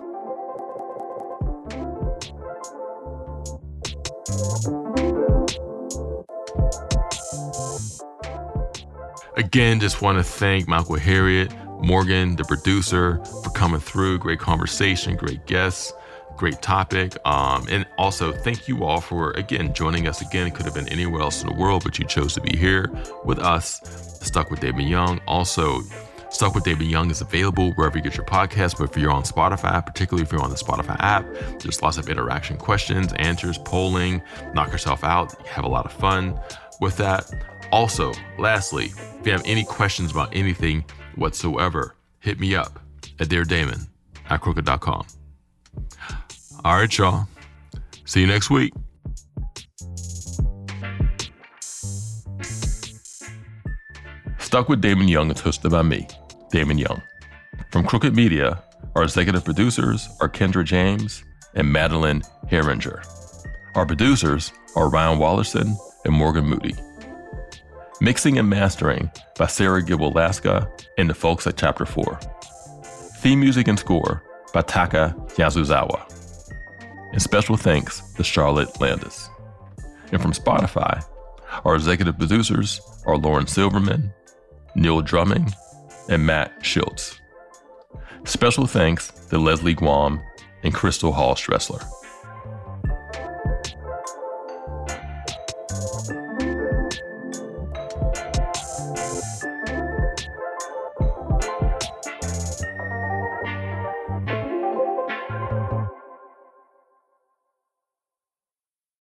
Again, just want to thank Michael Harriot, Morgan, the producer, for coming through. Great conversation, great guests, great topic. Um, and also, thank you all for, again, joining us again. It could have been anywhere else in the world, but you chose to be here with us, Stuck with Damon Young. Also, Stuck with Damon Young is available wherever you get your podcast, but if you're on Spotify, particularly if you're on the Spotify app, there's lots of interaction questions, answers, polling, knock yourself out. Have a lot of fun with that. Also, lastly, if you have any questions about anything whatsoever, hit me up at deardamon at crooked.com. All right, y'all. See you next week. Stuck with Damon Young is hosted by me, Damon Young. From Crooked Media, our executive producers are Kendra James and Madeline Haeringer. Our producers are Ryan Wallerson and Morgan Moody. Mixing and mastering by Sarah Gibble Laska and the folks at Chapter 4. Theme music and score by Taka Yasuzawa. And special thanks to Charlotte Landis. And from Spotify, our executive producers are Lauren Silverman, Neil Drumming, and Matt Schultz. Special thanks to Leslie Guam and Crystal Hall Stressler.